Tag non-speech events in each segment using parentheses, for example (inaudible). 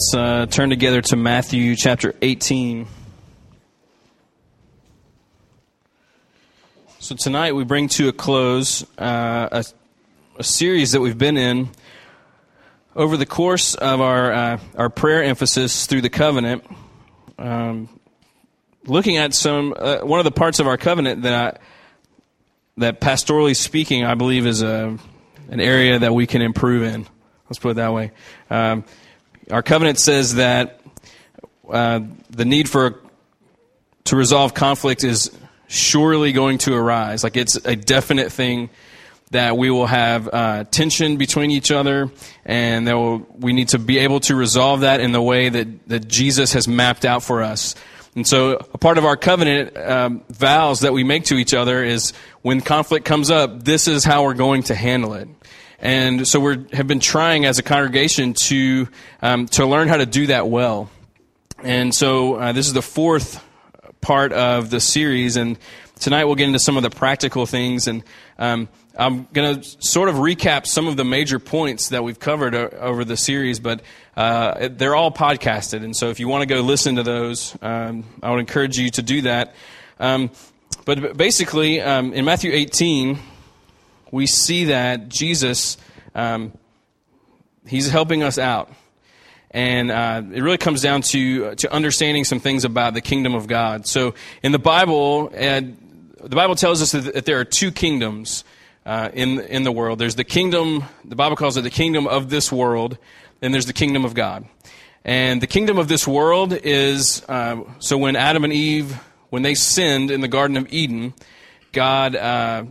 Let's uh, turn together to Matthew chapter 18. So tonight we bring to a close uh, a, a, series that we've been in over the course of our uh, our prayer emphasis through the covenant. Um, looking at some uh, one of the parts of our covenant that I, that pastorally speaking, I believe is a an area that we can improve in. Let's put it that way. Um, our covenant says that uh, the need for to resolve conflict is surely going to arise. Like it's a definite thing that we will have uh, tension between each other, and that will, we need to be able to resolve that in the way that, that Jesus has mapped out for us. And so, a part of our covenant um, vows that we make to each other is when conflict comes up, this is how we're going to handle it. And so we have been trying as a congregation to, um, to learn how to do that well. And so uh, this is the fourth part of the series. And tonight we'll get into some of the practical things. And um, I'm going to sort of recap some of the major points that we've covered o- over the series, but uh, they're all podcasted. And so if you want to go listen to those, um, I would encourage you to do that. Um, but basically, um, in Matthew 18, we see that Jesus, um, he's helping us out. And uh, it really comes down to, to understanding some things about the kingdom of God. So in the Bible, the Bible tells us that, that there are two kingdoms uh, in, in the world. There's the kingdom, the Bible calls it the kingdom of this world, and there's the kingdom of God. And the kingdom of this world is uh, so when Adam and Eve, when they sinned in the Garden of Eden, God uh,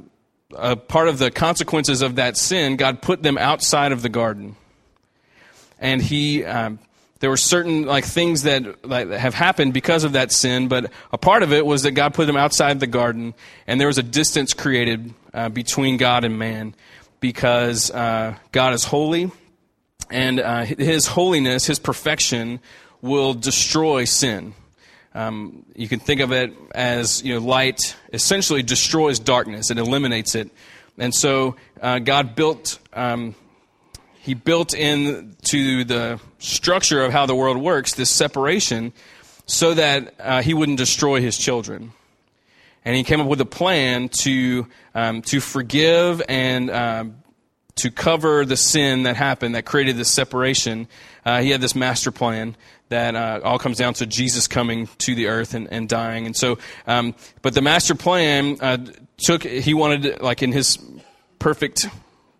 a part of the consequences of that sin, God put them outside of the garden. And he, um, there were certain like things that like, have happened because of that sin, but a part of it was that God put them outside the garden, and there was a distance created uh, between God and man because uh, God is holy, and uh, His holiness, His perfection, will destroy sin. Um, you can think of it as you know, light essentially destroys darkness; it eliminates it. And so uh, God built um, He built into the structure of how the world works this separation, so that uh, He wouldn't destroy His children. And He came up with a plan to um, to forgive and um, to cover the sin that happened that created this separation. Uh, he had this master plan that uh, all comes down to Jesus coming to the earth and, and dying. And so, um, but the master plan uh, took, he wanted, like in his perfect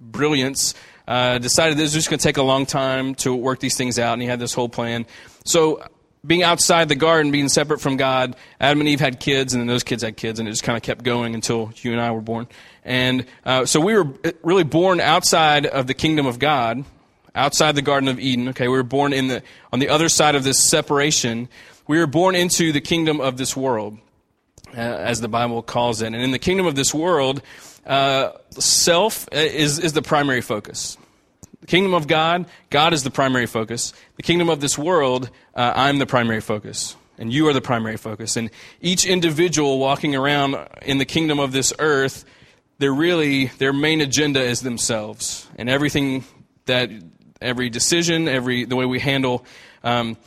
brilliance, uh, decided this was just going to take a long time to work these things out, and he had this whole plan. So, being outside the garden, being separate from God, Adam and Eve had kids, and then those kids had kids, and it just kind of kept going until you and I were born. And uh, so we were really born outside of the kingdom of God, outside the Garden of Eden. Okay, we were born in the on the other side of this separation. We were born into the kingdom of this world, uh, as the Bible calls it. And in the kingdom of this world, uh, self is is the primary focus. The kingdom of God, God is the primary focus. The kingdom of this world, uh, I'm the primary focus. And you are the primary focus. And each individual walking around in the kingdom of this earth, they're really, their main agenda is themselves. And everything that every decision, every the way we handle um,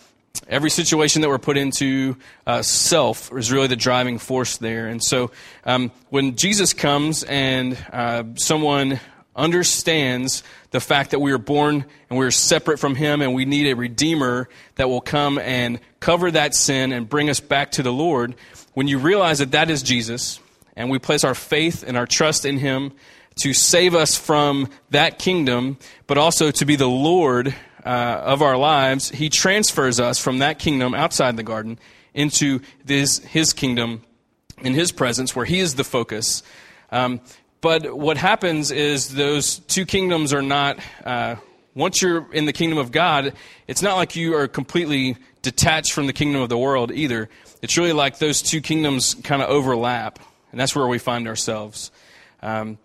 every situation that we're put into, uh, self is really the driving force there. And so, um, when Jesus comes and uh, someone understands the fact that we are born and we are separate from Him, and we need a Redeemer that will come and cover that sin and bring us back to the Lord. When you realize that that is Jesus, and we place our faith and our trust in Him to save us from that kingdom, but also to be the Lord uh, of our lives, He transfers us from that kingdom outside the garden into this, His kingdom in His presence, where He is the focus. Um, but what happens is those two kingdoms are not. Uh, once you're in the kingdom of God, it's not like you are completely detached from the kingdom of the world either. It's really like those two kingdoms kind of overlap, and that's where we find ourselves. Um,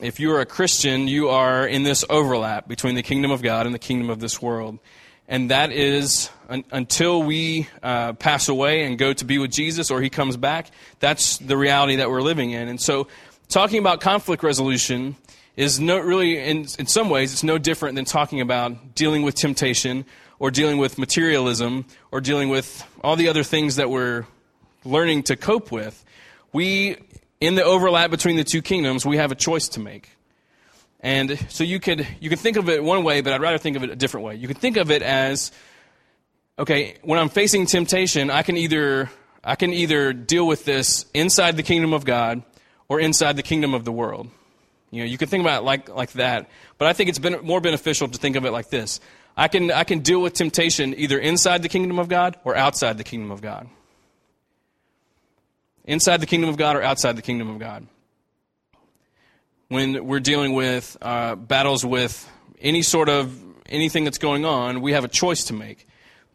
if you are a Christian, you are in this overlap between the kingdom of God and the kingdom of this world. And that is un- until we uh, pass away and go to be with Jesus or he comes back, that's the reality that we're living in. And so, talking about conflict resolution is no, really, in, in some ways, it's no different than talking about dealing with temptation or dealing with materialism, or dealing with all the other things that we're learning to cope with, we, in the overlap between the two kingdoms, we have a choice to make. And so you could, you could think of it one way, but I'd rather think of it a different way. You could think of it as, okay, when I'm facing temptation, I can either, I can either deal with this inside the kingdom of God or inside the kingdom of the world. You know, you can think about it like, like that, but I think it's been more beneficial to think of it like this. I can, I can deal with temptation either inside the kingdom of God or outside the kingdom of God. Inside the kingdom of God or outside the kingdom of God when we're dealing with uh, battles with any sort of anything that's going on, we have a choice to make.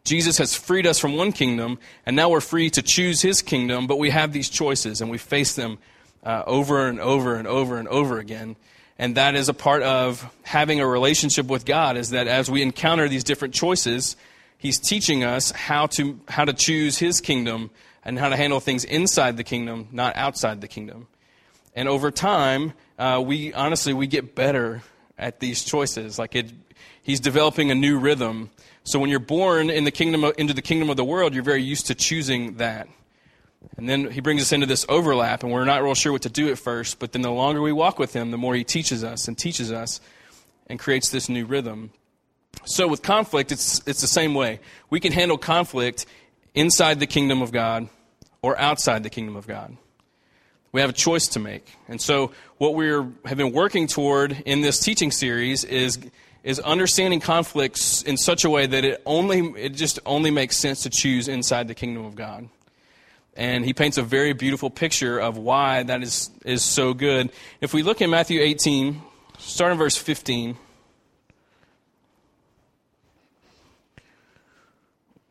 Jesus has freed us from one kingdom, and now we're free to choose his kingdom, but we have these choices, and we face them uh, over and over and over and over again. And that is a part of having a relationship with God, is that as we encounter these different choices, he's teaching us how to, how to choose his kingdom and how to handle things inside the kingdom, not outside the kingdom. And over time, uh, we honestly we get better at these choices. Like it, he's developing a new rhythm. So when you're born in the kingdom of, into the kingdom of the world, you're very used to choosing that. And then he brings us into this overlap, and we're not real sure what to do at first. But then the longer we walk with him, the more he teaches us and teaches us, and creates this new rhythm. So with conflict, it's it's the same way. We can handle conflict inside the kingdom of God or outside the kingdom of God. We have a choice to make. And so, what we have been working toward in this teaching series is, is understanding conflicts in such a way that it, only, it just only makes sense to choose inside the kingdom of God. And he paints a very beautiful picture of why that is, is so good. If we look in Matthew 18, start in verse 15.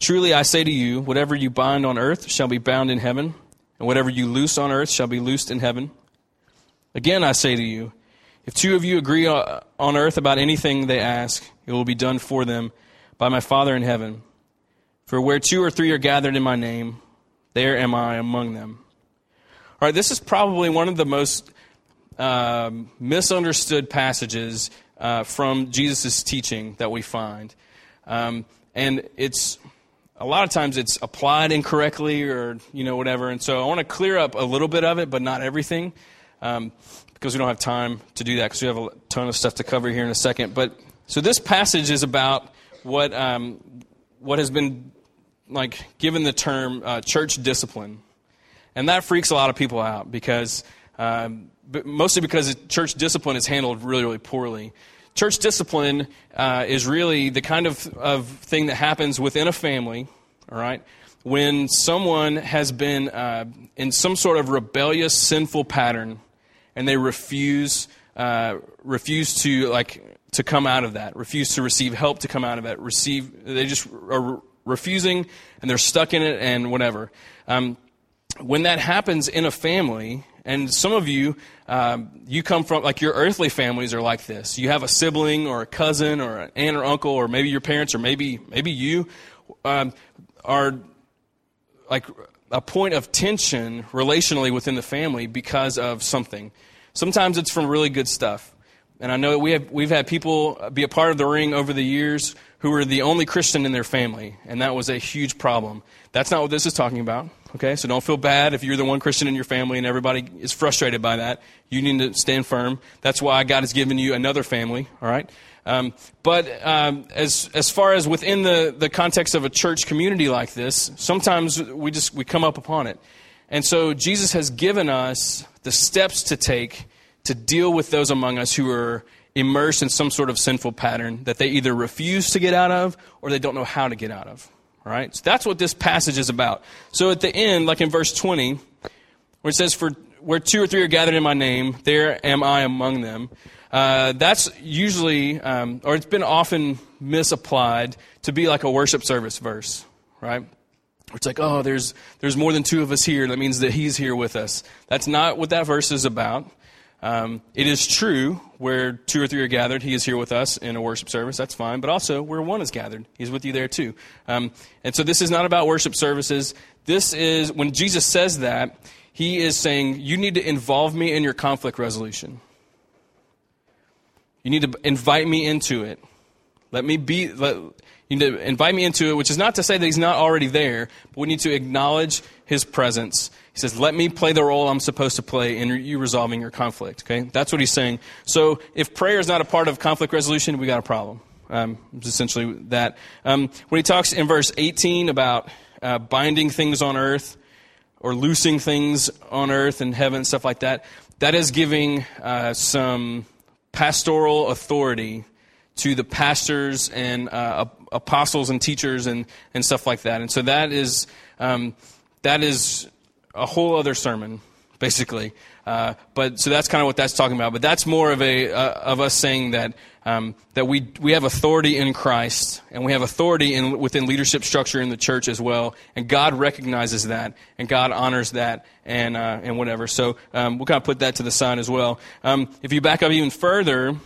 Truly I say to you, whatever you bind on earth shall be bound in heaven and whatever you loose on earth shall be loosed in heaven. Again, I say to you, if two of you agree on earth about anything they ask, it will be done for them by my Father in heaven. For where two or three are gathered in my name, there am I among them. All right, this is probably one of the most um, misunderstood passages uh, from Jesus' teaching that we find. Um, and it's a lot of times it's applied incorrectly or you know whatever. And so i want to clear up a little bit of it but not everything um, because we don't have time to do that because we have a ton of stuff to cover here in a second. But so this passage is about what um, what has been like given the term uh, church discipline. And that freaks a lot of people out because um, mostly because church discipline is handled really really poorly Church discipline uh, is really the kind of, of thing that happens within a family, all right, when someone has been uh, in some sort of rebellious, sinful pattern, and they refuse uh, refuse to like to come out of that, refuse to receive help to come out of it, receive they just are refusing and they're stuck in it and whatever. Um, when that happens in a family, and some of you, um, you come from, like your earthly families are like this. You have a sibling or a cousin or an aunt or uncle, or maybe your parents, or maybe, maybe you um, are like a point of tension relationally within the family because of something. Sometimes it's from really good stuff. And I know we have, we've had people be a part of the ring over the years who were the only Christian in their family, and that was a huge problem. That's not what this is talking about. Okay, so don't feel bad if you're the one Christian in your family and everybody is frustrated by that. You need to stand firm. That's why God has given you another family. All right. Um, but um, as as far as within the the context of a church community like this, sometimes we just we come up upon it, and so Jesus has given us the steps to take to deal with those among us who are immersed in some sort of sinful pattern that they either refuse to get out of or they don't know how to get out of. All right? So that's what this passage is about. So at the end, like in verse 20, where it says, For where two or three are gathered in my name, there am I among them. uh, that's usually, um, or it's been often misapplied to be like a worship service verse, right? It's like, oh, there's, there's more than two of us here. That means that he's here with us. That's not what that verse is about. Um, it is true where two or three are gathered, he is here with us in a worship service. That's fine. But also, where one is gathered, he's with you there too. Um, and so this is not about worship services. This is, when Jesus says that, he is saying, you need to involve me in your conflict resolution. You need to invite me into it. Let me be, let, you need to invite me into it, which is not to say that he's not already there, but we need to acknowledge his presence. He says, Let me play the role I'm supposed to play in you resolving your conflict. Okay? That's what he's saying. So if prayer is not a part of conflict resolution, we got a problem. Um, it's essentially that. Um, when he talks in verse 18 about uh, binding things on earth or loosing things on earth and heaven, stuff like that, that is giving uh, some pastoral authority to the pastors and uh, apostles and teachers and, and stuff like that. And so that is, um, that is a whole other sermon, basically. Uh, but so that's kind of what that's talking about. But that's more of a uh, of us saying that um, that we we have authority in Christ and we have authority in within leadership structure in the church as well. And God recognizes that and God honors that and uh, and whatever. So um, we'll kind of put that to the side as well. Um, if you back up even further,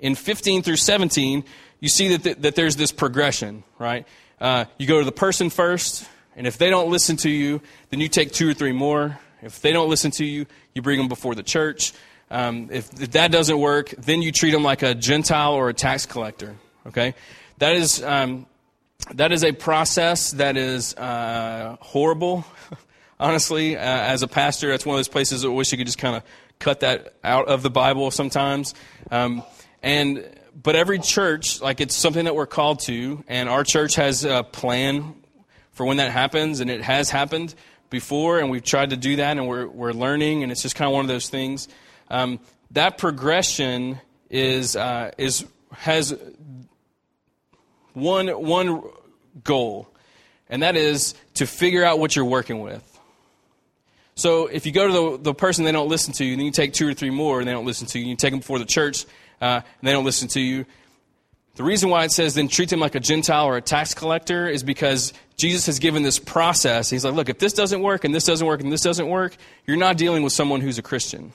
in 15 through 17, you see that, th- that there's this progression, right? Uh, you go to the person first, and if they don't listen to you, then you take two or three more. If they don't listen to you, you bring them before the church. Um, if, if, that doesn't work, then you treat them like a Gentile or a tax collector. Okay, that is um, that is a process that is uh, horrible. (laughs) Honestly, uh, as a pastor, that's one of those places I wish you could just kind of cut that out of the Bible sometimes. Um, and but every church, like it's something that we're called to, and our church has a plan for when that happens, and it has happened before, and we've tried to do that, and we're we're learning, and it's just kind of one of those things. Um, that progression is uh, is has one one goal, and that is to figure out what you're working with. So if you go to the, the person they don't listen to you, then you take two or three more and they don't listen to you, you take them before the church uh, and they don't listen to you. The reason why it says then treat them like a Gentile or a tax collector is because Jesus has given this process. He's like, look, if this doesn't work and this doesn't work and this doesn't work, you're not dealing with someone who's a Christian.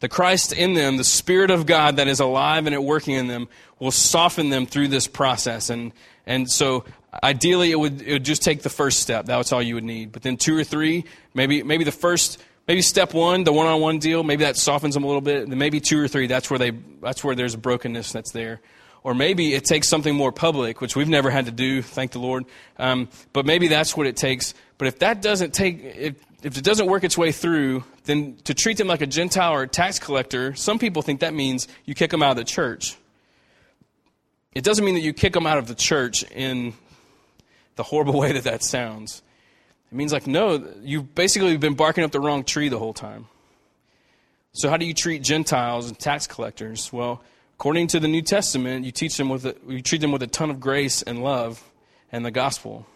The Christ in them, the Spirit of God that is alive and at working in them, will soften them through this process. And, and so ideally it would, it would just take the first step. That's all you would need. But then two or three, maybe, maybe the first Maybe step one, the one-on-one deal, maybe that softens them a little bit. Then maybe two or three, that's where they, that's where there's a brokenness that's there. Or maybe it takes something more public, which we've never had to do, thank the Lord. Um, but maybe that's what it takes. But if that doesn't take, if, if it doesn't work its way through, then to treat them like a Gentile or a tax collector, some people think that means you kick them out of the church. It doesn't mean that you kick them out of the church in the horrible (laughs) way that that sounds. It means, like, no, you've basically been barking up the wrong tree the whole time. So, how do you treat Gentiles and tax collectors? Well, according to the New Testament, you teach them with a, you treat them with a ton of grace and love and the gospel.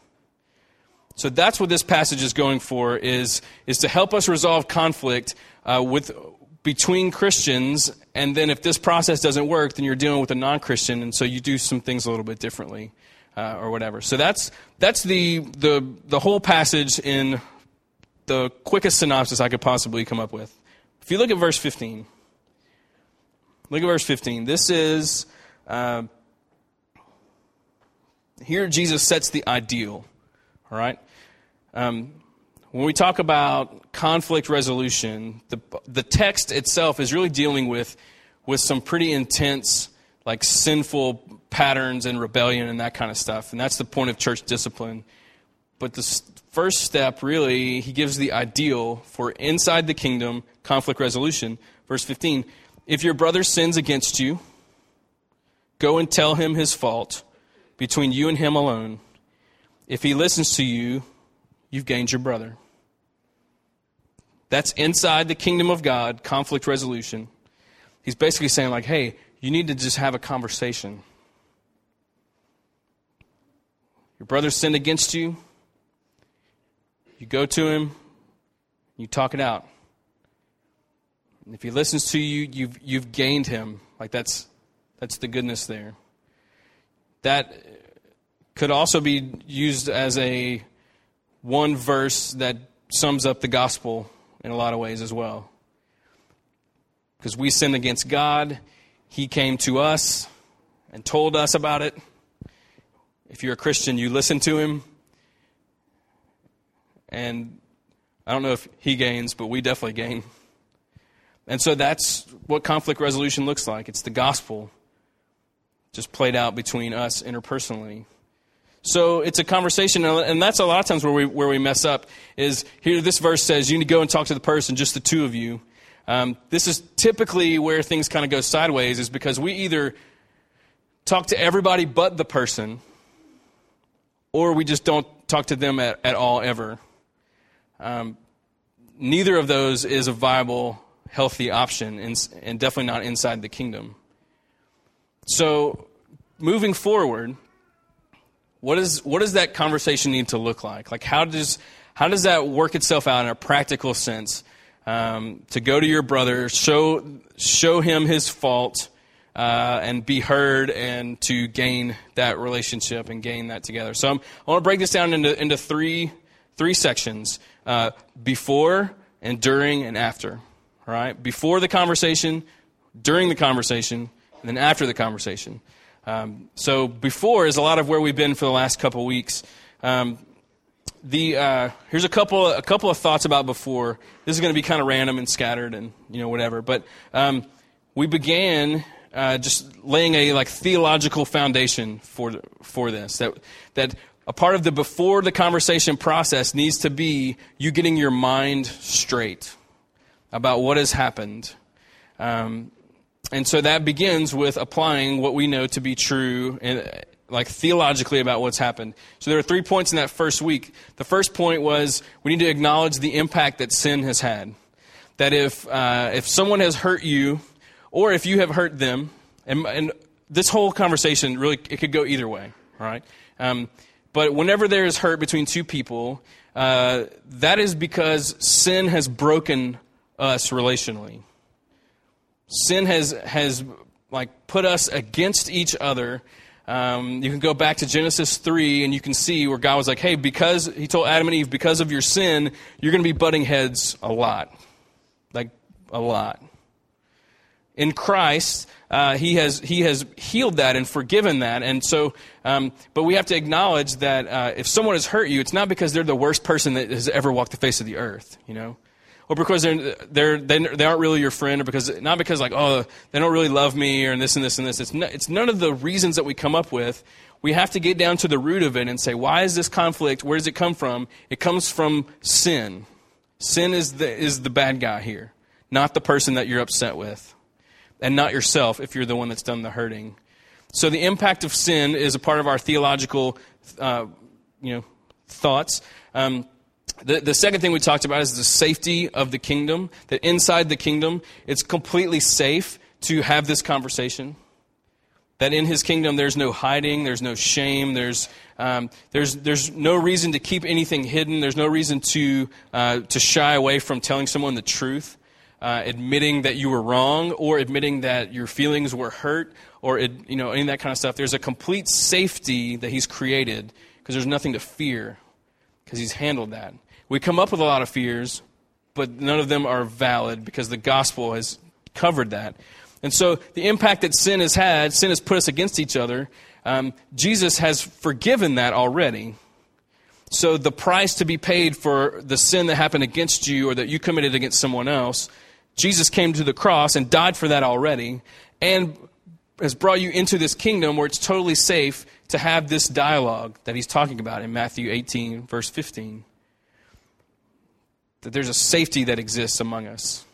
So that's what this passage is going for is, is to help us resolve conflict uh, with between Christians, and then if this process doesn't work, then you're dealing with a non-Christian, and so you do some things a little bit differently uh, or whatever. So that's that's the the the whole passage in the quickest synopsis I could possibly come up with. If you look at verse 15, look at verse 15. This is uh, here Jesus sets the ideal. All right. Um, when we talk about conflict resolution, the the text itself is really dealing with with some pretty intense, like sinful patterns and rebellion and that kind of stuff. And that's the point of church discipline. But the first step, really, he gives the ideal for inside the kingdom conflict resolution. Verse 15 If your brother sins against you, go and tell him his fault between you and him alone. If he listens to you, you've gained your brother. That's inside the kingdom of God, conflict resolution. He's basically saying, like, hey, you need to just have a conversation. Your brother sinned against you. You go to him, you talk it out. If he listens to you, you've, you've gained him. Like that's, that's the goodness there. That could also be used as a one verse that sums up the gospel in a lot of ways as well. Because we sinned against God, He came to us and told us about it. If you're a Christian, you listen to Him. And I don't know if He gains, but we definitely gain. And so that's what conflict resolution looks like it's the gospel just played out between us interpersonally. So it's a conversation, and that's a lot of times where we, where we mess up. Is here, this verse says you need to go and talk to the person, just the two of you. Um, this is typically where things kind of go sideways, is because we either talk to everybody but the person, or we just don't talk to them at, at all ever. Um, neither of those is a viable, healthy option, and, and definitely not inside the kingdom. So, moving forward, what, is, what does that conversation need to look like? Like, how does, how does that work itself out in a practical sense? Um, to go to your brother, show, show him his fault, uh, and be heard, and to gain that relationship and gain that together. So I'm, i want to break this down into, into three, three sections uh, before, and during, and after. All right? Before the conversation, during the conversation, and then after the conversation. Um, so before is a lot of where we've been for the last couple weeks. Um, the uh, here's a couple a couple of thoughts about before. This is going to be kind of random and scattered and you know whatever. But um, we began uh, just laying a like theological foundation for for this. That that a part of the before the conversation process needs to be you getting your mind straight about what has happened. Um, and so that begins with applying what we know to be true and like theologically about what's happened. So there are three points in that first week. The first point was we need to acknowledge the impact that sin has had. That if uh, if someone has hurt you, or if you have hurt them, and, and this whole conversation really it could go either way, right? Um, but whenever there is hurt between two people, uh, that is because sin has broken us relationally. Sin has, has like put us against each other. Um, you can go back to Genesis 3 and you can see where God was like, hey, because, he told Adam and Eve, because of your sin, you're going to be butting heads a lot. Like, a lot. In Christ, uh, he, has, he has healed that and forgiven that. And so, um, but we have to acknowledge that uh, if someone has hurt you, it's not because they're the worst person that has ever walked the face of the earth, you know? Or because they're, they're, they aren't really your friend, or because, not because like, oh, they don't really love me, or this and this and this. It's, no, it's none of the reasons that we come up with. We have to get down to the root of it and say, why is this conflict? Where does it come from? It comes from sin. Sin is the, is the bad guy here, not the person that you're upset with, and not yourself if you're the one that's done the hurting. So the impact of sin is a part of our theological, uh, you know, thoughts. Um, the, the second thing we talked about is the safety of the kingdom, that inside the kingdom, it's completely safe to have this conversation. That in his kingdom, there's no hiding, there's no shame, there's, um, there's, there's no reason to keep anything hidden, there's no reason to, uh, to shy away from telling someone the truth, uh, admitting that you were wrong, or admitting that your feelings were hurt, or it, you know, any of that kind of stuff. There's a complete safety that he's created because there's nothing to fear because he's handled that. We come up with a lot of fears, but none of them are valid because the gospel has covered that. And so the impact that sin has had, sin has put us against each other. Um, Jesus has forgiven that already. So the price to be paid for the sin that happened against you or that you committed against someone else, Jesus came to the cross and died for that already and has brought you into this kingdom where it's totally safe to have this dialogue that he's talking about in Matthew 18, verse 15 that there's a safety that exists among us.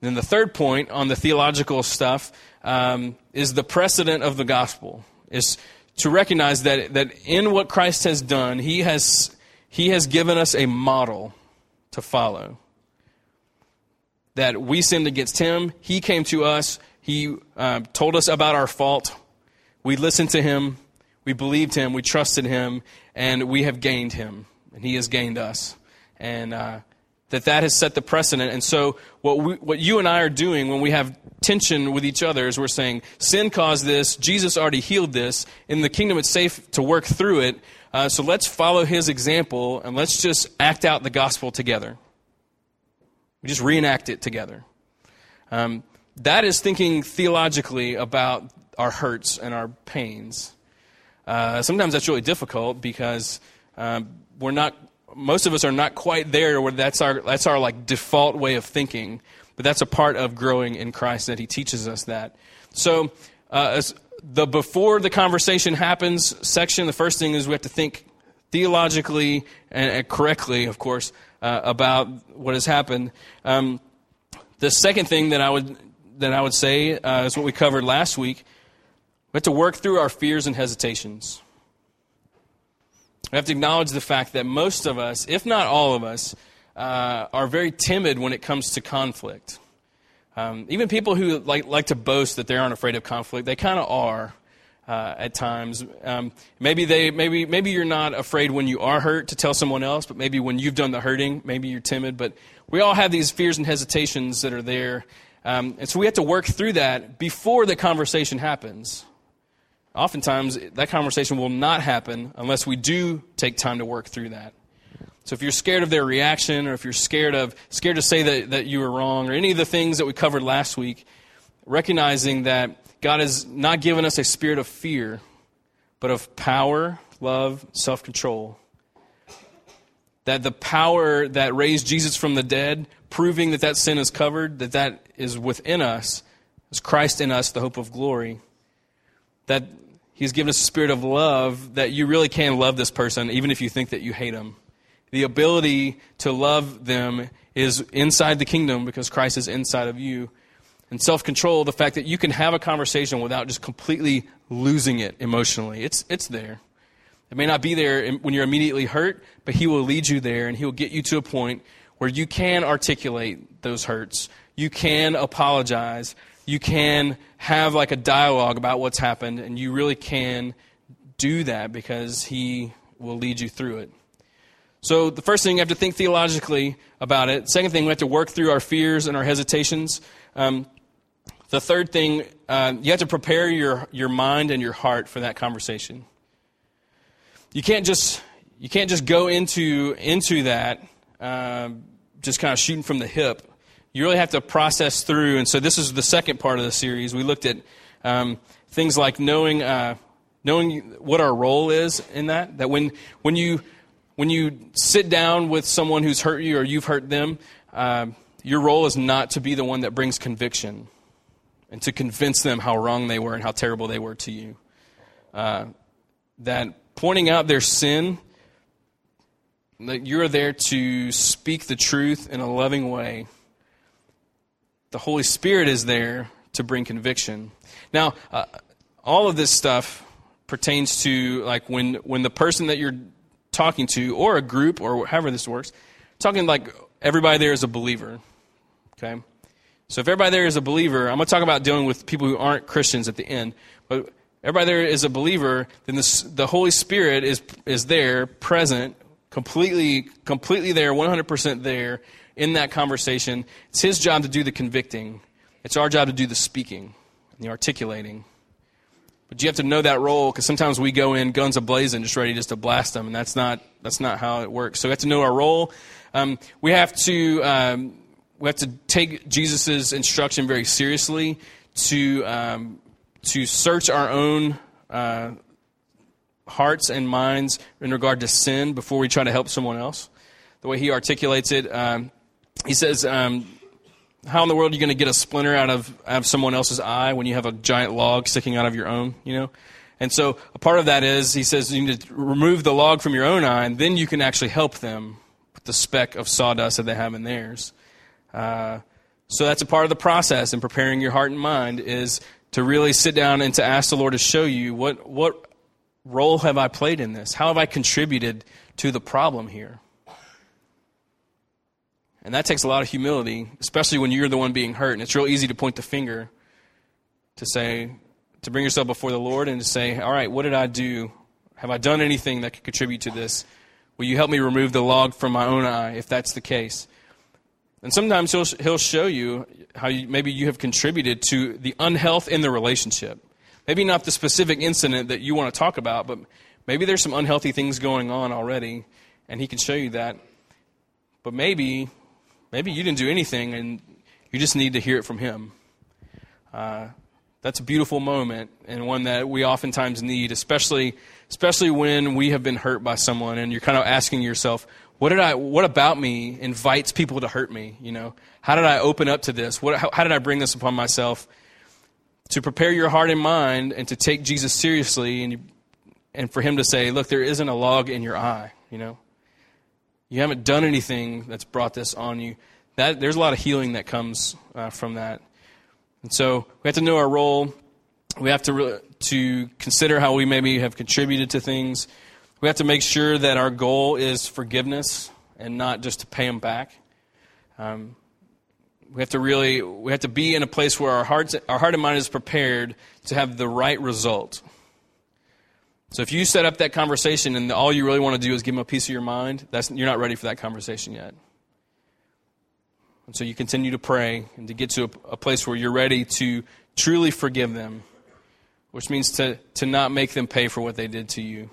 Then the third point on the theological stuff um, is the precedent of the gospel. Is to recognize that, that in what Christ has done, he has, he has given us a model to follow. That we sinned against him, he came to us, he uh, told us about our fault, we listened to him, we believed him, we trusted him, and we have gained him, and he has gained us. And uh, that that has set the precedent. And so what, we, what you and I are doing when we have tension with each other is we're saying, sin caused this, Jesus already healed this, in the kingdom it's safe to work through it, uh, so let's follow his example and let's just act out the gospel together. We just reenact it together. Um, that is thinking theologically about our hurts and our pains. Uh, sometimes that's really difficult because um, we're not most of us are not quite there where that's our that's our like default way of thinking but that's a part of growing in christ that he teaches us that. So uh, the before the conversation happens section the first thing is we have to think theologically and, and correctly of course uh, about what has happened. Um, the second thing that i would that i would say uh, is what we covered last week. We have to work through our fears and hesitations we have to acknowledge the fact that most of us, if not all of us, uh, are very timid when it comes to conflict. Um, even people who like, like to boast that they aren't afraid of conflict, they kind of are uh, at times. Um, maybe, they, maybe, maybe you're not afraid when you are hurt to tell someone else, but maybe when you've done the hurting, maybe you're timid. But we all have these fears and hesitations that are there. Um, and so we have to work through that before the conversation happens. Oftentimes, that conversation will not happen unless we do take time to work through that. So if you're scared of their reaction, or if you're scared of scared to say that, that you were wrong, or any of the things that we covered last week, recognizing that God has not given us a spirit of fear, but of power, love, self control. That the power that raised Jesus from the dead, proving that that sin is covered, that that is within us, is Christ in us, the hope of glory that He's given us a spirit of love that you really can love this person, even if you think that you hate him. The ability to love them is inside the kingdom because Christ is inside of you. And self control, the fact that you can have a conversation without just completely losing it emotionally. It's, it's there. It may not be there when you're immediately hurt, but He will lead you there and He will get you to a point where you can articulate those hurts. You can apologize you can have like a dialogue about what's happened, and you really can do that because He will lead you through it. So, the first thing you have to think theologically about it. Second thing, we have to work through our fears and our hesitations. Um, the third thing, uh, you have to prepare your, your mind and your heart for that conversation. You can't just you can't just go into into that uh, just kind of shooting from the hip you really have to process through. And so this is the second part of the series. We looked at um, things like knowing uh, knowing what our role is in that. That when when you when you sit down with someone who's hurt you or you've hurt them, uh, your role is not to be the one that brings conviction and to convince them how wrong they were and how terrible they were to you. Uh, that pointing out their sin, that you're there to speak the truth in a loving way the Holy Spirit is there to bring conviction. Now, uh, all of this stuff pertains to like when when the person that you're talking to, or a group, or however this works, talking like everybody there is a believer. Okay, so if everybody there is a believer, I'm going to talk about dealing with people who aren't Christians at the end, but. Everybody there is a believer, then this, the Holy Spirit is, is there, present, completely, completely there, 100% there, in that conversation. It's his job to do the convicting, it's our job to do the speaking and the articulating. But you have to know that role because sometimes we go in guns ablazing, just ready just to blast them, and that's not that's not how it works. So we have to know our role. Um, we have to um, we have to take Jesus' instruction very seriously to um, to search our own uh, hearts and minds in regard to sin before we try to help someone else. The way he articulates it, um, he says, um, How in the world are you going to get a splinter out of, out of someone else's eye when you have a giant log sticking out of your own? You know? And so a part of that is, he says, you need to remove the log from your own eye, and then you can actually help them with the speck of sawdust that they have in theirs. Uh, so that's a part of the process in preparing your heart and mind is to really sit down and to ask the Lord to show you what, what role have I played in this? How have I contributed to the problem here? And that takes a lot of humility, especially when you're the one being hurt. And it's real easy to point the finger to say, to bring yourself before the Lord and to say, All right, what did I do? Have I done anything that could contribute to this? Will you help me remove the log from my own eye if that's the case? And sometimes he'll, he'll show you how you, maybe you have contributed to the unhealth in the relationship. Maybe not the specific incident that you want to talk about, but maybe there's some unhealthy things going on already, and he can show you that. But maybe, maybe you didn't do anything, and you just need to hear it from him. Uh, that's a beautiful moment, and one that we oftentimes need, especially especially when we have been hurt by someone, and you're kind of asking yourself, what did I? What about me invites people to hurt me? You know, how did I open up to this? What, how, how did I bring this upon myself? To prepare your heart and mind, and to take Jesus seriously, and you, and for Him to say, "Look, there isn't a log in your eye." You know, you haven't done anything that's brought this on you. That there's a lot of healing that comes uh, from that, and so we have to know our role. We have to re- to consider how we maybe have contributed to things we have to make sure that our goal is forgiveness and not just to pay them back. Um, we have to really we have to be in a place where our hearts our heart and mind is prepared to have the right result. So if you set up that conversation and all you really want to do is give them a piece of your mind, that's you're not ready for that conversation yet. And so you continue to pray and to get to a, a place where you're ready to truly forgive them, which means to, to not make them pay for what they did to you.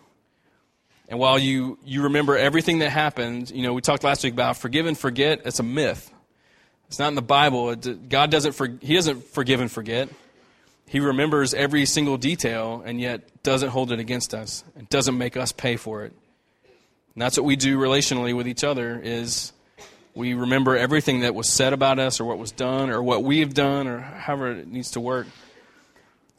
And while you, you remember everything that happened, you know, we talked last week about forgive and forget. It's a myth. It's not in the Bible. God doesn't, for, he doesn't forgive and forget. He remembers every single detail and yet doesn't hold it against us. and doesn't make us pay for it. And that's what we do relationally with each other is we remember everything that was said about us or what was done or what we have done or however it needs to work.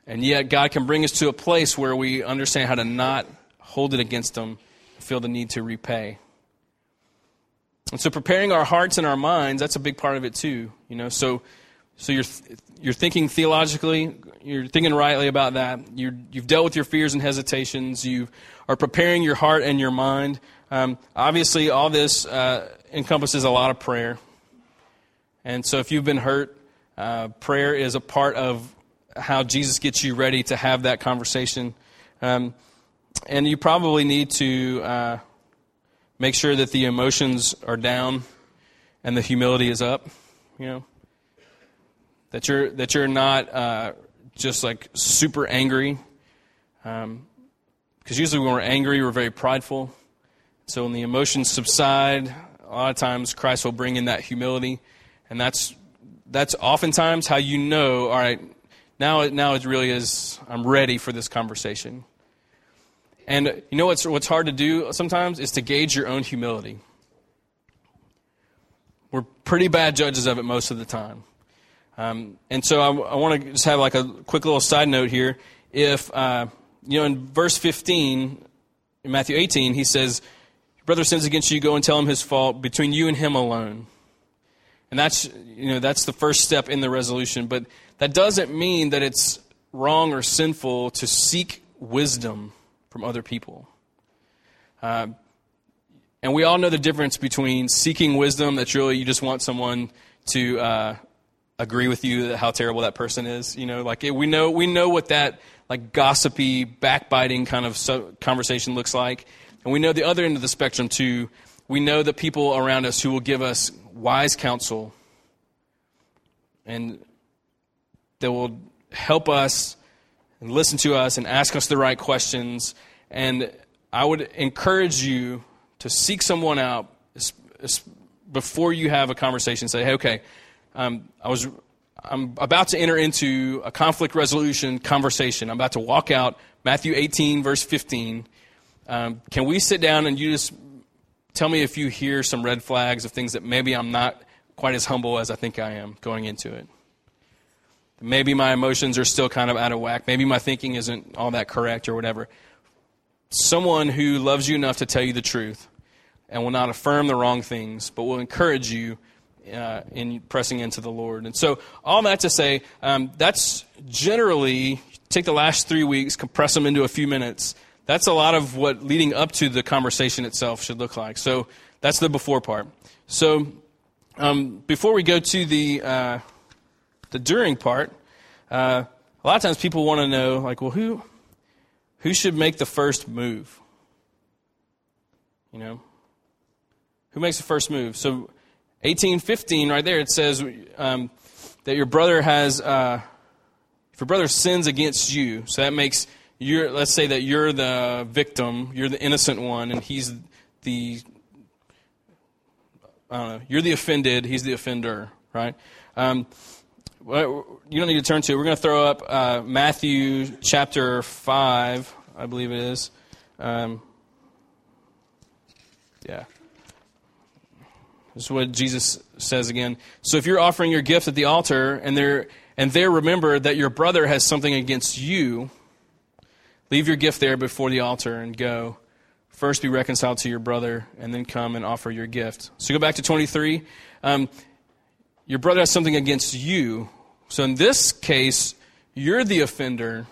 And yet God can bring us to a place where we understand how to not hold it against them, feel the need to repay. And so preparing our hearts and our minds, that's a big part of it too. You know, so so you're you're thinking theologically, you're thinking rightly about that. you have dealt with your fears and hesitations. You are preparing your heart and your mind. Um, obviously, all this uh, encompasses a lot of prayer. And so, if you've been hurt, uh, prayer is a part of how Jesus gets you ready to have that conversation. Um, and you probably need to uh, make sure that the emotions are down and the humility is up. You know, that you're that you're not uh, just like super angry. Because um, usually when we're angry, we're very prideful. So when the emotions subside, a lot of times Christ will bring in that humility, and that's that's oftentimes how you know. All right, now now it really is. I'm ready for this conversation. And you know what's, what's hard to do sometimes is to gauge your own humility. We're pretty bad judges of it most of the time. Um, and so I, I want to just have like a quick little side note here. If, uh, you know, in verse 15, in Matthew 18, he says, Your brother sins against you, go and tell him his fault between you and him alone. And that's, you know, that's the first step in the resolution. But that doesn't mean that it's wrong or sinful to seek wisdom from other people. Uh, and we all know the difference between seeking wisdom, that's really you just want someone to uh, agree with you how terrible that person is. You know, like we know we know what that like gossipy, backbiting kind of so- conversation looks like, and we know the other end of the spectrum too. We know the people around us who will give us wise counsel, and that will help us and listen to us and ask us the right questions. And I would encourage you to seek someone out before you have a conversation. Say, hey, okay, um, I was, I'm about to enter into a conflict resolution conversation. I'm about to walk out. Matthew 18, verse 15. Um, can we sit down and you just tell me if you hear some red flags of things that maybe I'm not quite as humble as I think I am going into it? Maybe my emotions are still kind of out of whack. Maybe my thinking isn't all that correct or whatever. Someone who loves you enough to tell you the truth and will not affirm the wrong things, but will encourage you uh, in pressing into the Lord. And so, all that to say, um, that's generally, take the last three weeks, compress them into a few minutes. That's a lot of what leading up to the conversation itself should look like. So, that's the before part. So, um, before we go to the. Uh, the during part, uh, a lot of times people want to know, like, well, who, who should make the first move? You know, who makes the first move? So, 18:15, right there, it says um, that your brother has, uh, if your brother sins against you, so that makes you're, let's say that you're the victim, you're the innocent one, and he's the, I don't know, you're the offended, he's the offender, right? Um, you don't need to turn to it. We're going to throw up uh, Matthew chapter 5, I believe it is. Um, yeah. This is what Jesus says again. So if you're offering your gift at the altar and there and there remember that your brother has something against you, leave your gift there before the altar and go. First be reconciled to your brother and then come and offer your gift. So go back to 23. Um, your brother has something against you. So in this case, you're the offender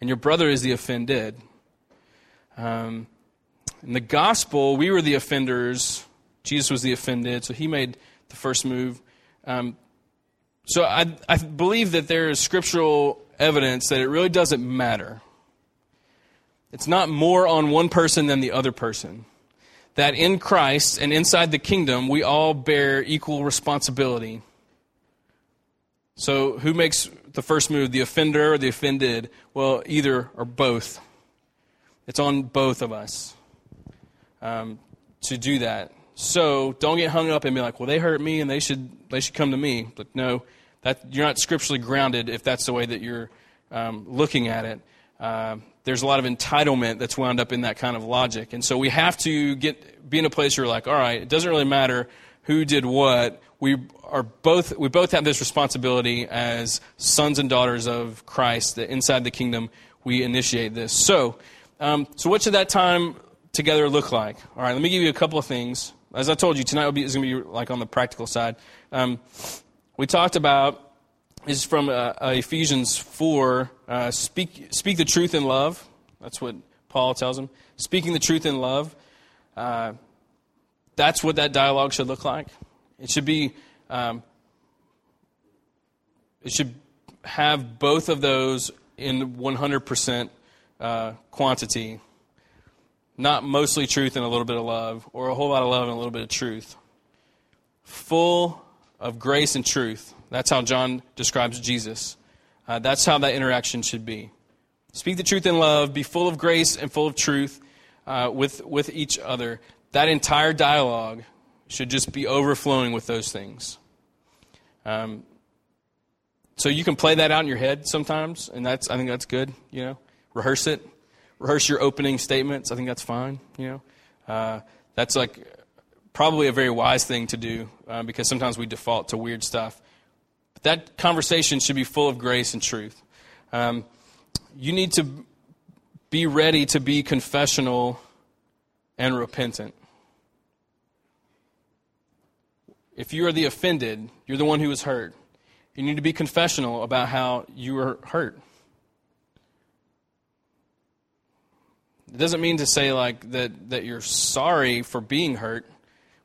and your brother is the offended. Um, in the gospel, we were the offenders Jesus was the offended, so he made the first move. Um, so I, I believe that there is scriptural evidence that it really doesn't matter. It's not more on one person than the other person. That in Christ and inside the kingdom, we all bear equal responsibility. So, who makes the first move, the offender or the offended? Well, either or both. It's on both of us um, to do that. So don't get hung up and be like, well, they hurt me and they should, they should come to me. But no, that, you're not scripturally grounded if that's the way that you're um, looking at it. Uh, there's a lot of entitlement that's wound up in that kind of logic. And so we have to get, be in a place where you're like, all right, it doesn't really matter who did what. We are both, we both have this responsibility as sons and daughters of Christ that inside the kingdom we initiate this. So, um, so what should that time together look like? All right, let me give you a couple of things as I told you, tonight be, is going to be like on the practical side. Um, we talked about is from uh, uh, Ephesians 4. Uh, speak, speak the truth in love. That's what Paul tells them. Speaking the truth in love. Uh, that's what that dialogue should look like. It should be. Um, it should have both of those in 100% uh, quantity not mostly truth and a little bit of love, or a whole lot of love and a little bit of truth. Full of grace and truth. That's how John describes Jesus. Uh, that's how that interaction should be. Speak the truth in love, be full of grace and full of truth uh, with, with each other. That entire dialogue should just be overflowing with those things. Um, so you can play that out in your head sometimes, and that's I think that's good. You know, rehearse it rehearse your opening statements. I think that's fine. You know, uh, that's like probably a very wise thing to do uh, because sometimes we default to weird stuff. But that conversation should be full of grace and truth. Um, you need to be ready to be confessional and repentant. If you are the offended, you're the one who was hurt. You need to be confessional about how you were hurt. It doesn't mean to say like that that you're sorry for being hurt,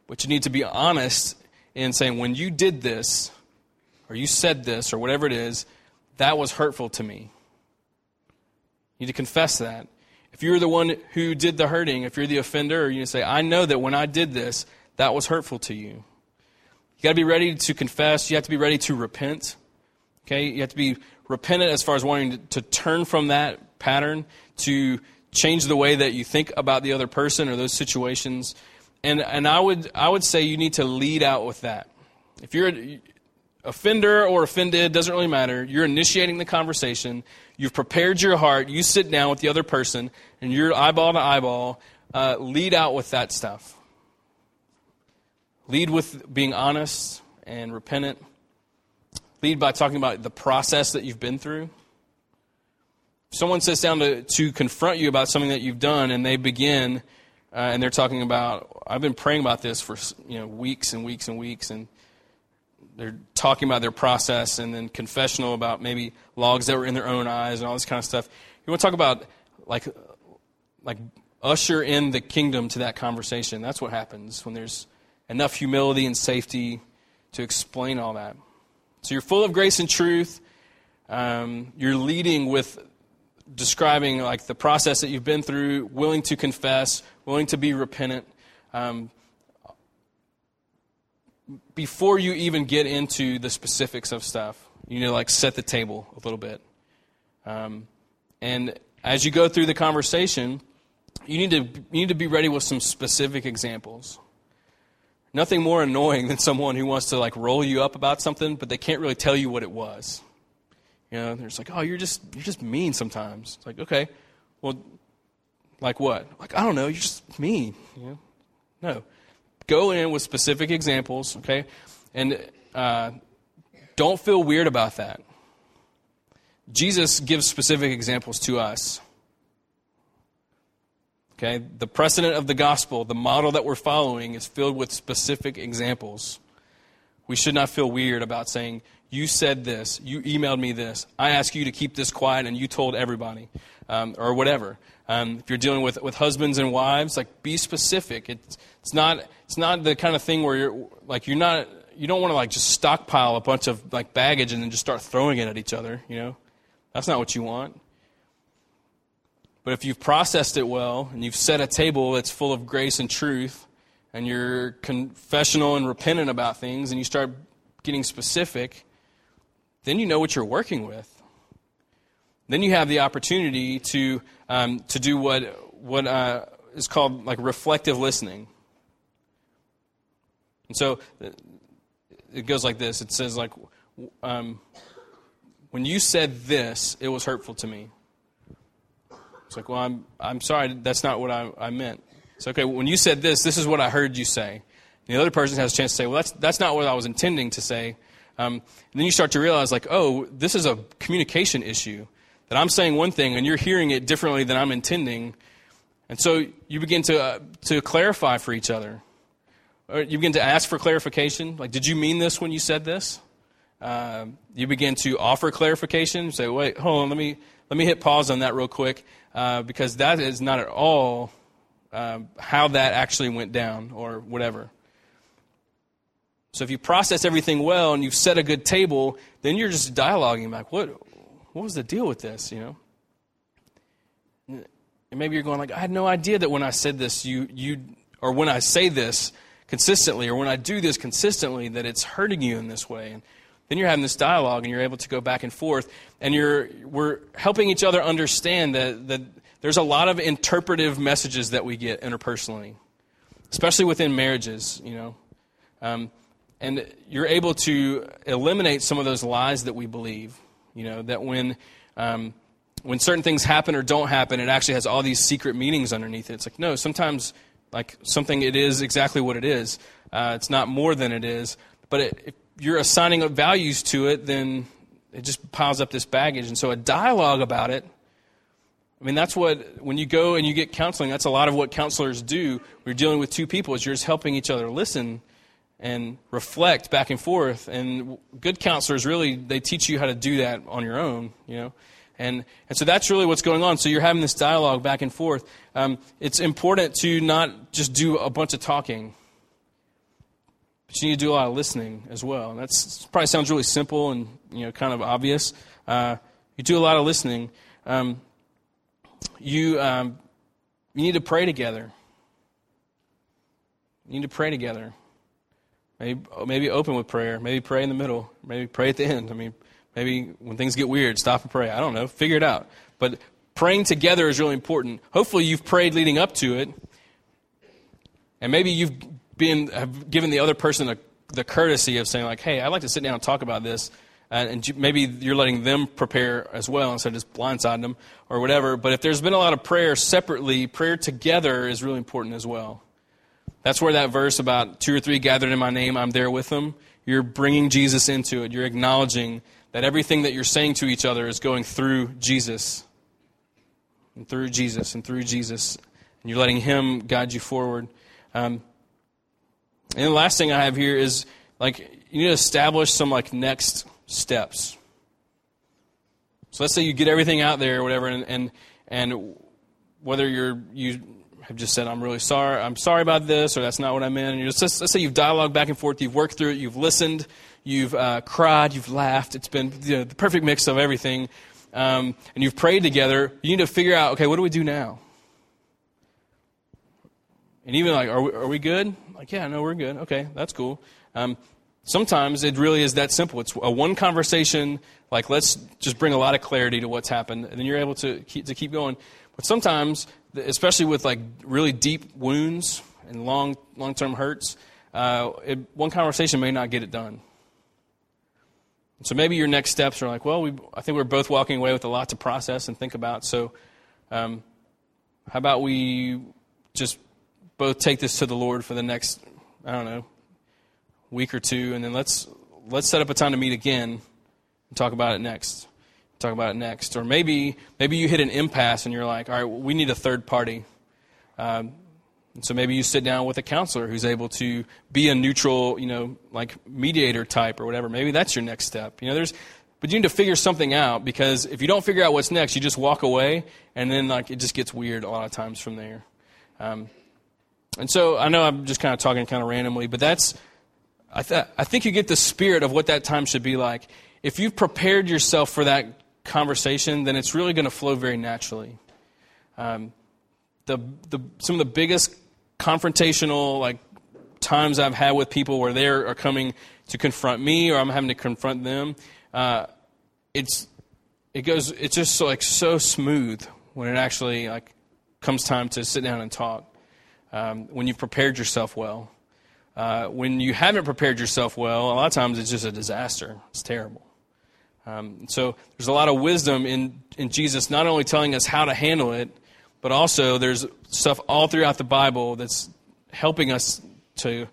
but you need to be honest in saying when you did this or you said this or whatever it is, that was hurtful to me. You need to confess that. If you're the one who did the hurting, if you're the offender, you say, I know that when I did this, that was hurtful to you. You got to be ready to confess. You have to be ready to repent. Okay? You have to be repentant as far as wanting to, to turn from that pattern to change the way that you think about the other person or those situations. And, and I, would, I would say you need to lead out with that. If you're an offender or offended, doesn't really matter. You're initiating the conversation. You've prepared your heart. You sit down with the other person, and you're eyeball to eyeball. Uh, lead out with that stuff. Lead with being honest and repentant. Lead by talking about the process that you've been through someone sits down to, to confront you about something that you've done and they begin uh, and they're talking about i've been praying about this for you know weeks and weeks and weeks and they're talking about their process and then confessional about maybe logs that were in their own eyes and all this kind of stuff. You want to talk about like like usher in the kingdom to that conversation. That's what happens when there's enough humility and safety to explain all that. So you're full of grace and truth. Um, you're leading with describing like the process that you've been through, willing to confess, willing to be repentant. Um, before you even get into the specifics of stuff, you need to like set the table a little bit. Um, and as you go through the conversation, you need to you need to be ready with some specific examples. Nothing more annoying than someone who wants to like roll you up about something, but they can't really tell you what it was. You know, they're just like, "Oh, you're just you're just mean sometimes." It's like, okay, well, like what? Like I don't know, you're just mean. You know? No, go in with specific examples, okay, and uh, don't feel weird about that. Jesus gives specific examples to us. Okay, the precedent of the gospel, the model that we're following, is filled with specific examples. We should not feel weird about saying, You said this, you emailed me this, I asked you to keep this quiet, and you told everybody, um, or whatever. Um, if you're dealing with, with husbands and wives, like be specific. It's, it's, not, it's not the kind of thing where you're like, you're not, you don't want to like just stockpile a bunch of like baggage and then just start throwing it at each other, you know? That's not what you want. But if you've processed it well and you've set a table that's full of grace and truth, and you're confessional and repentant about things, and you start getting specific, then you know what you're working with. Then you have the opportunity to um, to do what what uh, is called like reflective listening. And so it goes like this. It says like, um, when you said this, it was hurtful to me. It's like, well, I'm, I'm sorry, that's not what I, I meant. It's okay, when you said this, this is what I heard you say. And the other person has a chance to say, well, that's, that's not what I was intending to say. Um, and then you start to realize, like, oh, this is a communication issue. That I'm saying one thing and you're hearing it differently than I'm intending. And so you begin to, uh, to clarify for each other. Or you begin to ask for clarification. Like, did you mean this when you said this? Uh, you begin to offer clarification. Say, wait, hold on, let me, let me hit pause on that real quick uh, because that is not at all uh, how that actually went down or whatever. So if you process everything well and you've set a good table, then you're just dialoguing back. What, what was the deal with this? You know. And maybe you're going like, I had no idea that when I said this, you you or when I say this consistently, or when I do this consistently, that it's hurting you in this way. And then you're having this dialogue and you're able to go back and forth and you're we're helping each other understand that, that there's a lot of interpretive messages that we get interpersonally especially within marriages you know um, and you're able to eliminate some of those lies that we believe you know that when um, when certain things happen or don't happen it actually has all these secret meanings underneath it it's like no sometimes like something it is exactly what it is uh, it's not more than it is but it, you're assigning values to it, then it just piles up this baggage. And so a dialogue about it, I mean, that's what, when you go and you get counseling, that's a lot of what counselors do. We're dealing with two people, is you're just helping each other listen and reflect back and forth. And good counselors really, they teach you how to do that on your own, you know. And, and so that's really what's going on. So you're having this dialogue back and forth. Um, it's important to not just do a bunch of talking. But you need to do a lot of listening as well. And that's probably sounds really simple and you know kind of obvious. Uh, you do a lot of listening. Um, you um, you need to pray together. You need to pray together. Maybe maybe open with prayer. Maybe pray in the middle. Maybe pray at the end. I mean, maybe when things get weird, stop and pray. I don't know. Figure it out. But praying together is really important. Hopefully, you've prayed leading up to it, and maybe you've been, have given the other person the, the courtesy of saying like, "Hey, I'd like to sit down and talk about this," and maybe you're letting them prepare as well instead of just blindsiding them or whatever. But if there's been a lot of prayer separately, prayer together is really important as well. That's where that verse about two or three gathered in my name, I'm there with them. You're bringing Jesus into it. You're acknowledging that everything that you're saying to each other is going through Jesus. And through Jesus and through Jesus. And you're letting Him guide you forward. Um, and the last thing I have here is like you need to establish some like next steps. So let's say you get everything out there or whatever, and and, and whether you're you have just said I'm really sorry, I'm sorry about this, or that's not what I meant. And you're just, let's say you've dialogued back and forth, you've worked through it, you've listened, you've uh, cried, you've laughed. It's been you know, the perfect mix of everything, um, and you've prayed together. You need to figure out, okay, what do we do now? And even like, are we, are we good? Like, yeah, no, we're good. Okay, that's cool. Um, sometimes it really is that simple. It's a one conversation, like let's just bring a lot of clarity to what's happened, and then you're able to keep, to keep going. But sometimes, especially with like really deep wounds and long long term hurts, uh, it, one conversation may not get it done. So maybe your next steps are like, well, we, I think we're both walking away with a lot to process and think about. So, um, how about we just both take this to the Lord for the next, I don't know, week or two, and then let's let's set up a time to meet again and talk about it next. Talk about it next, or maybe maybe you hit an impasse and you're like, all right, we need a third party. Um, so maybe you sit down with a counselor who's able to be a neutral, you know, like mediator type or whatever. Maybe that's your next step. You know, there's, but you need to figure something out because if you don't figure out what's next, you just walk away, and then like it just gets weird a lot of times from there. Um, and so I know I'm just kind of talking kind of randomly, but that's I, th- I think you get the spirit of what that time should be like. If you've prepared yourself for that conversation, then it's really going to flow very naturally. Um, the, the, some of the biggest confrontational like times I've had with people where they are coming to confront me or I'm having to confront them, uh, it's it goes it's just so, like so smooth when it actually like comes time to sit down and talk. Um, when you've prepared yourself well. Uh, when you haven't prepared yourself well, a lot of times it's just a disaster. It's terrible. Um, so there's a lot of wisdom in, in Jesus not only telling us how to handle it, but also there's stuff all throughout the Bible that's helping us to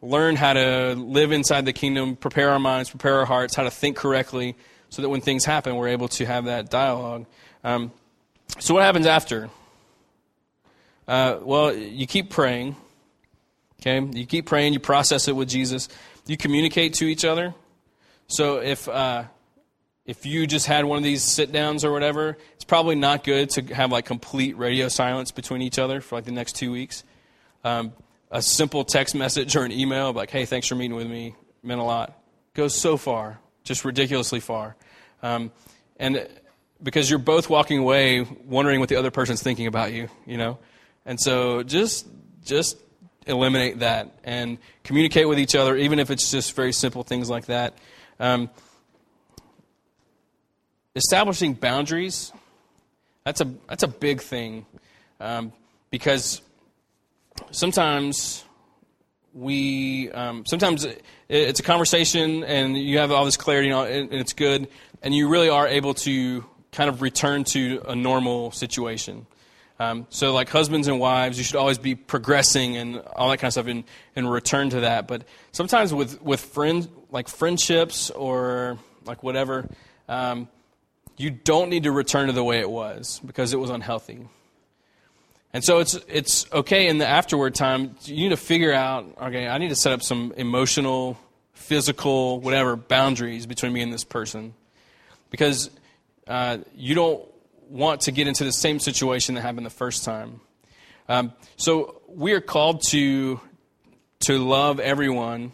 learn how to live inside the kingdom, prepare our minds, prepare our hearts, how to think correctly, so that when things happen, we're able to have that dialogue. Um, so, what happens after? Uh, well, you keep praying. Okay? You keep praying, you process it with Jesus, you communicate to each other. So if uh, if you just had one of these sit downs or whatever, it's probably not good to have like complete radio silence between each other for like the next two weeks. Um, a simple text message or an email like, "Hey, thanks for meeting with me," meant a lot. Goes so far, just ridiculously far, um, and because you're both walking away wondering what the other person's thinking about you, you know, and so just just eliminate that and communicate with each other, even if it's just very simple things like that. Um, establishing boundaries that's a that's a big thing um, because sometimes we um, sometimes it's a conversation and you have all this clarity and it's good and you really are able to kind of return to a normal situation um, so, like husbands and wives, you should always be progressing and all that kind of stuff and, in return to that. But sometimes with, with friends, like friendships or like whatever, um, you don't need to return to the way it was because it was unhealthy. And so it's, it's okay in the afterward time, you need to figure out okay, I need to set up some emotional, physical, whatever boundaries between me and this person. Because uh, you don't want to get into the same situation that happened the first time. Um, so we are called to to love everyone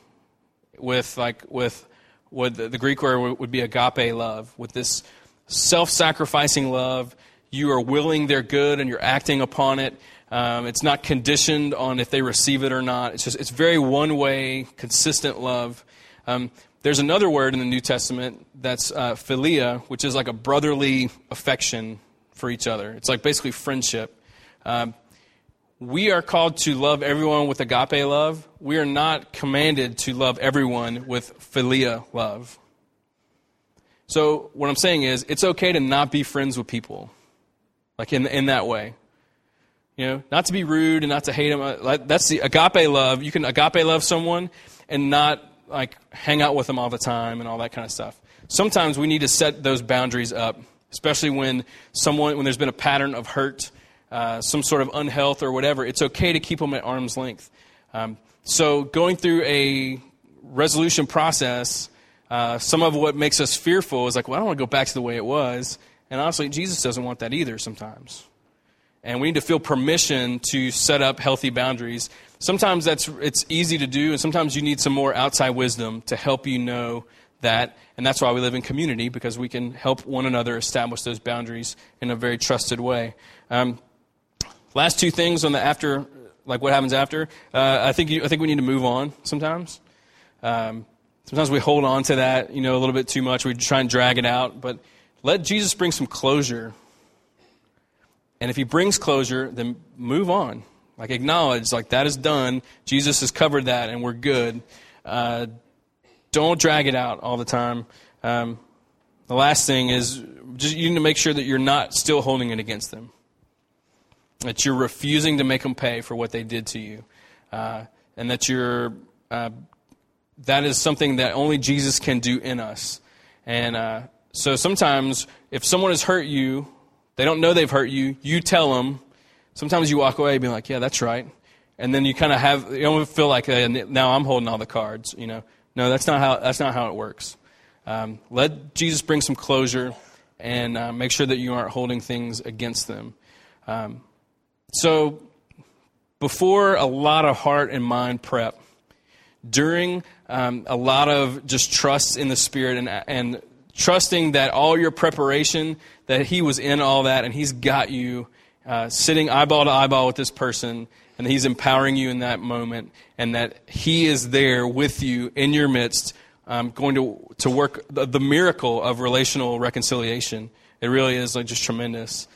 with like with what the, the Greek word would be agape love, with this self-sacrificing love. You are willing their good and you're acting upon it. Um, it's not conditioned on if they receive it or not. It's just it's very one-way, consistent love. Um, there's another word in the New Testament that's uh, philia, which is like a brotherly affection for each other. It's like basically friendship. Um, we are called to love everyone with agape love. We are not commanded to love everyone with philia love. So, what I'm saying is, it's okay to not be friends with people, like in, in that way. You know, not to be rude and not to hate them. Uh, that's the agape love. You can agape love someone and not like hang out with them all the time and all that kind of stuff. Sometimes we need to set those boundaries up especially when someone when there's been a pattern of hurt, uh, some sort of unhealth or whatever. It's okay to keep them at arm's length. Um, so going through a resolution process, uh, some of what makes us fearful is like, well, I don't want to go back to the way it was. And honestly, Jesus doesn't want that either sometimes. And we need to feel permission to set up healthy boundaries. Sometimes that's it's easy to do, and sometimes you need some more outside wisdom to help you know that. And that's why we live in community, because we can help one another establish those boundaries in a very trusted way. Um, last two things on the after, like what happens after. Uh, I, think you, I think we need to move on sometimes. Um, sometimes we hold on to that, you know, a little bit too much. We try and drag it out, but let Jesus bring some closure. And if he brings closure, then move on. Like acknowledge, like that is done. Jesus has covered that, and we're good. Uh, don't drag it out all the time. Um, the last thing is just you need to make sure that you're not still holding it against them. That you're refusing to make them pay for what they did to you, uh, and that you're uh, that is something that only Jesus can do in us. And uh, so sometimes, if someone has hurt you, they don't know they've hurt you. You tell them. Sometimes you walk away being like, "Yeah, that's right," and then you kind of have you don't feel like uh, now I'm holding all the cards. You know, no, that's not how that's not how it works. Um, let Jesus bring some closure and uh, make sure that you aren't holding things against them. Um, so, before a lot of heart and mind prep, during um, a lot of just trust in the Spirit and, and trusting that all your preparation, that He was in all that and He's got you uh, sitting eyeball to eyeball with this person and He's empowering you in that moment and that He is there with you in your midst um, going to, to work the, the, miracle of relational reconciliation. It really is like just tremendous.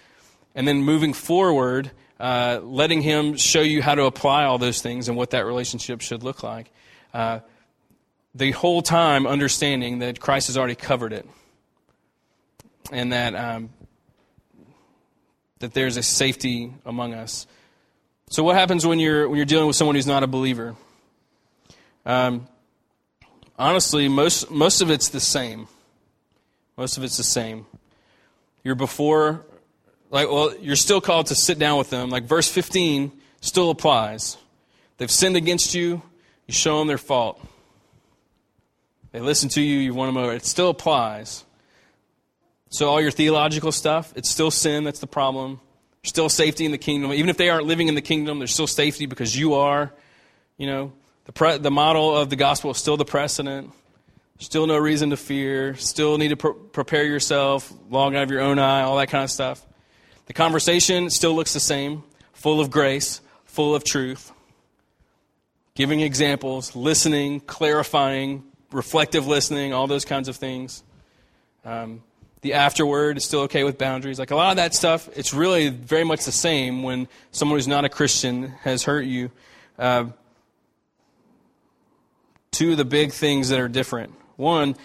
And then moving forward, uh, letting Him show you how to apply all those things and what that relationship should look like. Uh, the whole time understanding that Christ has already covered it and that, um, that there's a safety among us. So, what happens when you're, when you're dealing with someone who's not a believer? Um, honestly, most, most of it's the same. Most of it's the same. You're before, like, well, you're still called to sit down with them. Like, verse 15 still applies. They've sinned against you, you show them their fault. They listen to you, you won them over. It still applies. So, all your theological stuff, it's still sin, that's the problem. There's still safety in the kingdom. Even if they aren't living in the kingdom, there's still safety because you are. You know, the, pre- the model of the gospel is still the precedent. Still no reason to fear. Still need to pr- prepare yourself, log out of your own eye, all that kind of stuff. The conversation still looks the same, full of grace, full of truth. Giving examples, listening, clarifying, reflective listening, all those kinds of things. Um, the afterword is still okay with boundaries. Like a lot of that stuff, it's really very much the same when someone who's not a Christian has hurt you. Uh, two of the big things that are different. One,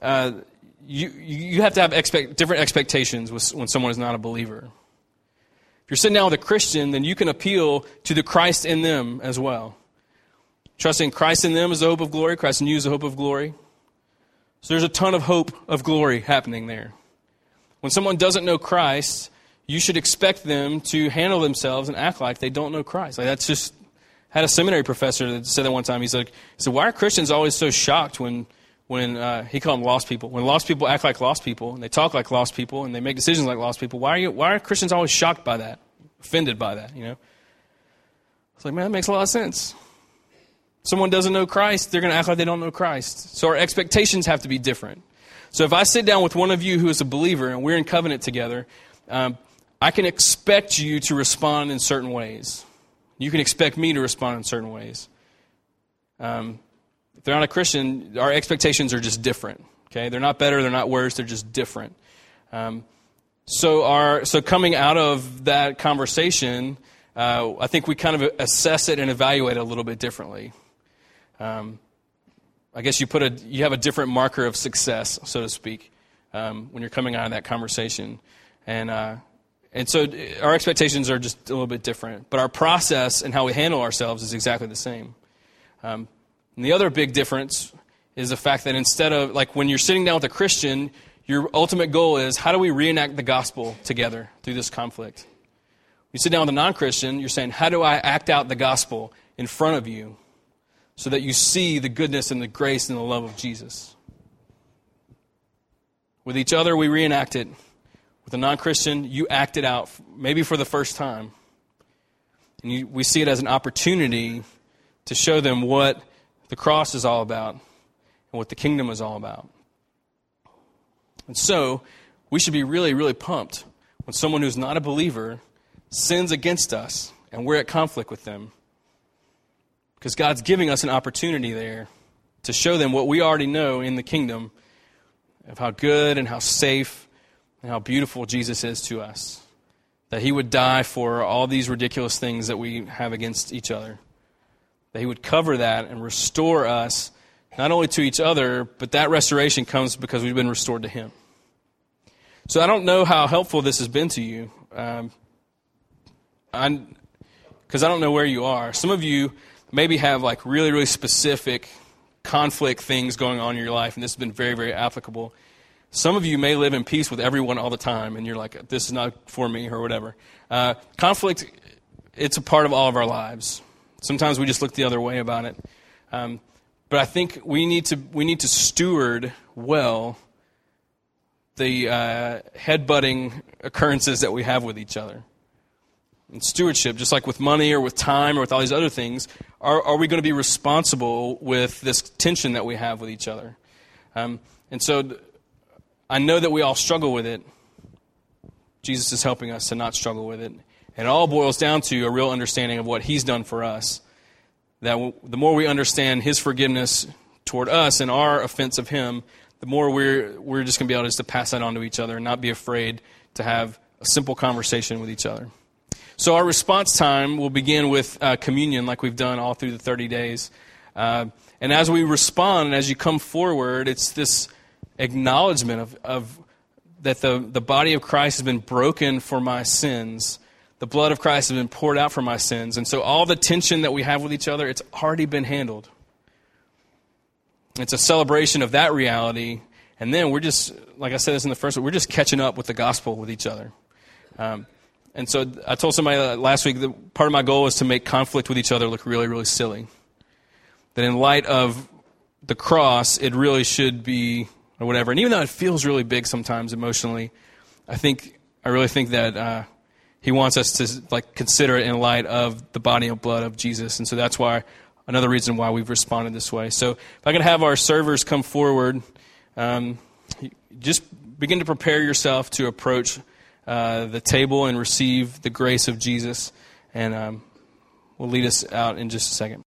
uh, you, you have to have expect, different expectations with, when someone is not a believer. If you're sitting down with a Christian, then you can appeal to the Christ in them as well. Trusting Christ in them is the hope of glory, Christ in you is the hope of glory. So there's a ton of hope of glory happening there. When someone doesn't know Christ, you should expect them to handle themselves and act like they don't know Christ. Like that's just had a seminary professor that said that one time. He's like, he said, "Why are Christians always so shocked when, when uh, he called them lost people? When lost people act like lost people and they talk like lost people and they make decisions like lost people, why are you? Why are Christians always shocked by that, offended by that? You know?" It's like, man, that makes a lot of sense. Someone doesn't know Christ, they're going to act like they don't know Christ. So our expectations have to be different. So if I sit down with one of you who is a believer and we're in covenant together, um, I can expect you to respond in certain ways. You can expect me to respond in certain ways. Um, if they're not a Christian, our expectations are just different. Okay, they're not better, they're not worse, they're just different. Um, so, our so coming out of that conversation, uh, I think we kind of assess it and evaluate it a little bit differently. Um, I guess you put a you have a different marker of success, so to speak, um, when you're coming out of that conversation, and uh, and so our expectations are just a little bit different, but our process and how we handle ourselves is exactly the same. Um, and the other big difference is the fact that instead of, like, when you're sitting down with a Christian, your ultimate goal is how do we reenact the gospel together through this conflict? You sit down with a non Christian, you're saying, how do I act out the gospel in front of you so that you see the goodness and the grace and the love of Jesus? With each other, we reenact it with a non Christian, you act it out, maybe for the first time. And you, we see it as an opportunity to show them what the cross is all about and what the kingdom is all about. And so, we should be really, really pumped when someone who's not a believer sins against us and we're at conflict with them. Because God's giving us an opportunity there to show them what we already know in the kingdom of how good and how safe and how beautiful Jesus is to us. That he would die for all these ridiculous things that we have against each other. That he would cover that and restore us not only to each other, but that restoration comes because we've been restored to him. So I don't know how helpful this has been to you. Um, because I don't know where you are. Some of you maybe have like really, really specific conflict things going on in your life, and this has been very, very applicable. Some of you may live in peace with everyone all the time, and you're like, this is not for me, or whatever. Uh, conflict, it's a part of all of our lives. Sometimes we just look the other way about it. Um, but I think we need to, we need to steward well the uh, headbutting occurrences that we have with each other. And stewardship, just like with money or with time or with all these other things, are, are we going to be responsible with this tension that we have with each other? Um, and so I know that we all struggle with it. Jesus is helping us to not struggle with it. And it all boils down to a real understanding of what He's done for us. That the more we understand His forgiveness toward us and our offense of Him, the more we're, we're just going to be able to pass that on to each other and not be afraid to have a simple conversation with each other. So our response time will begin with uh, communion, like we've done all through the 30 days. Uh, and as we respond, as you come forward, it's this acknowledgement of, of that the, the body of Christ has been broken for my sins. The blood of Christ has been poured out for my sins. And so all the tension that we have with each other, it's already been handled. It's a celebration of that reality. And then we're just, like I said this in the first, we're just catching up with the gospel with each other. Um, and so I told somebody last week that part of my goal is to make conflict with each other look really, really silly. That in light of the cross, it really should be, or whatever. And even though it feels really big sometimes emotionally, I think, I really think that uh, he wants us to like consider it in light of the body and blood of Jesus. And so that's why, another reason why we've responded this way. So if I could have our servers come forward, um, just begin to prepare yourself to approach uh, the table and receive the grace of Jesus. And um, we'll lead us out in just a second.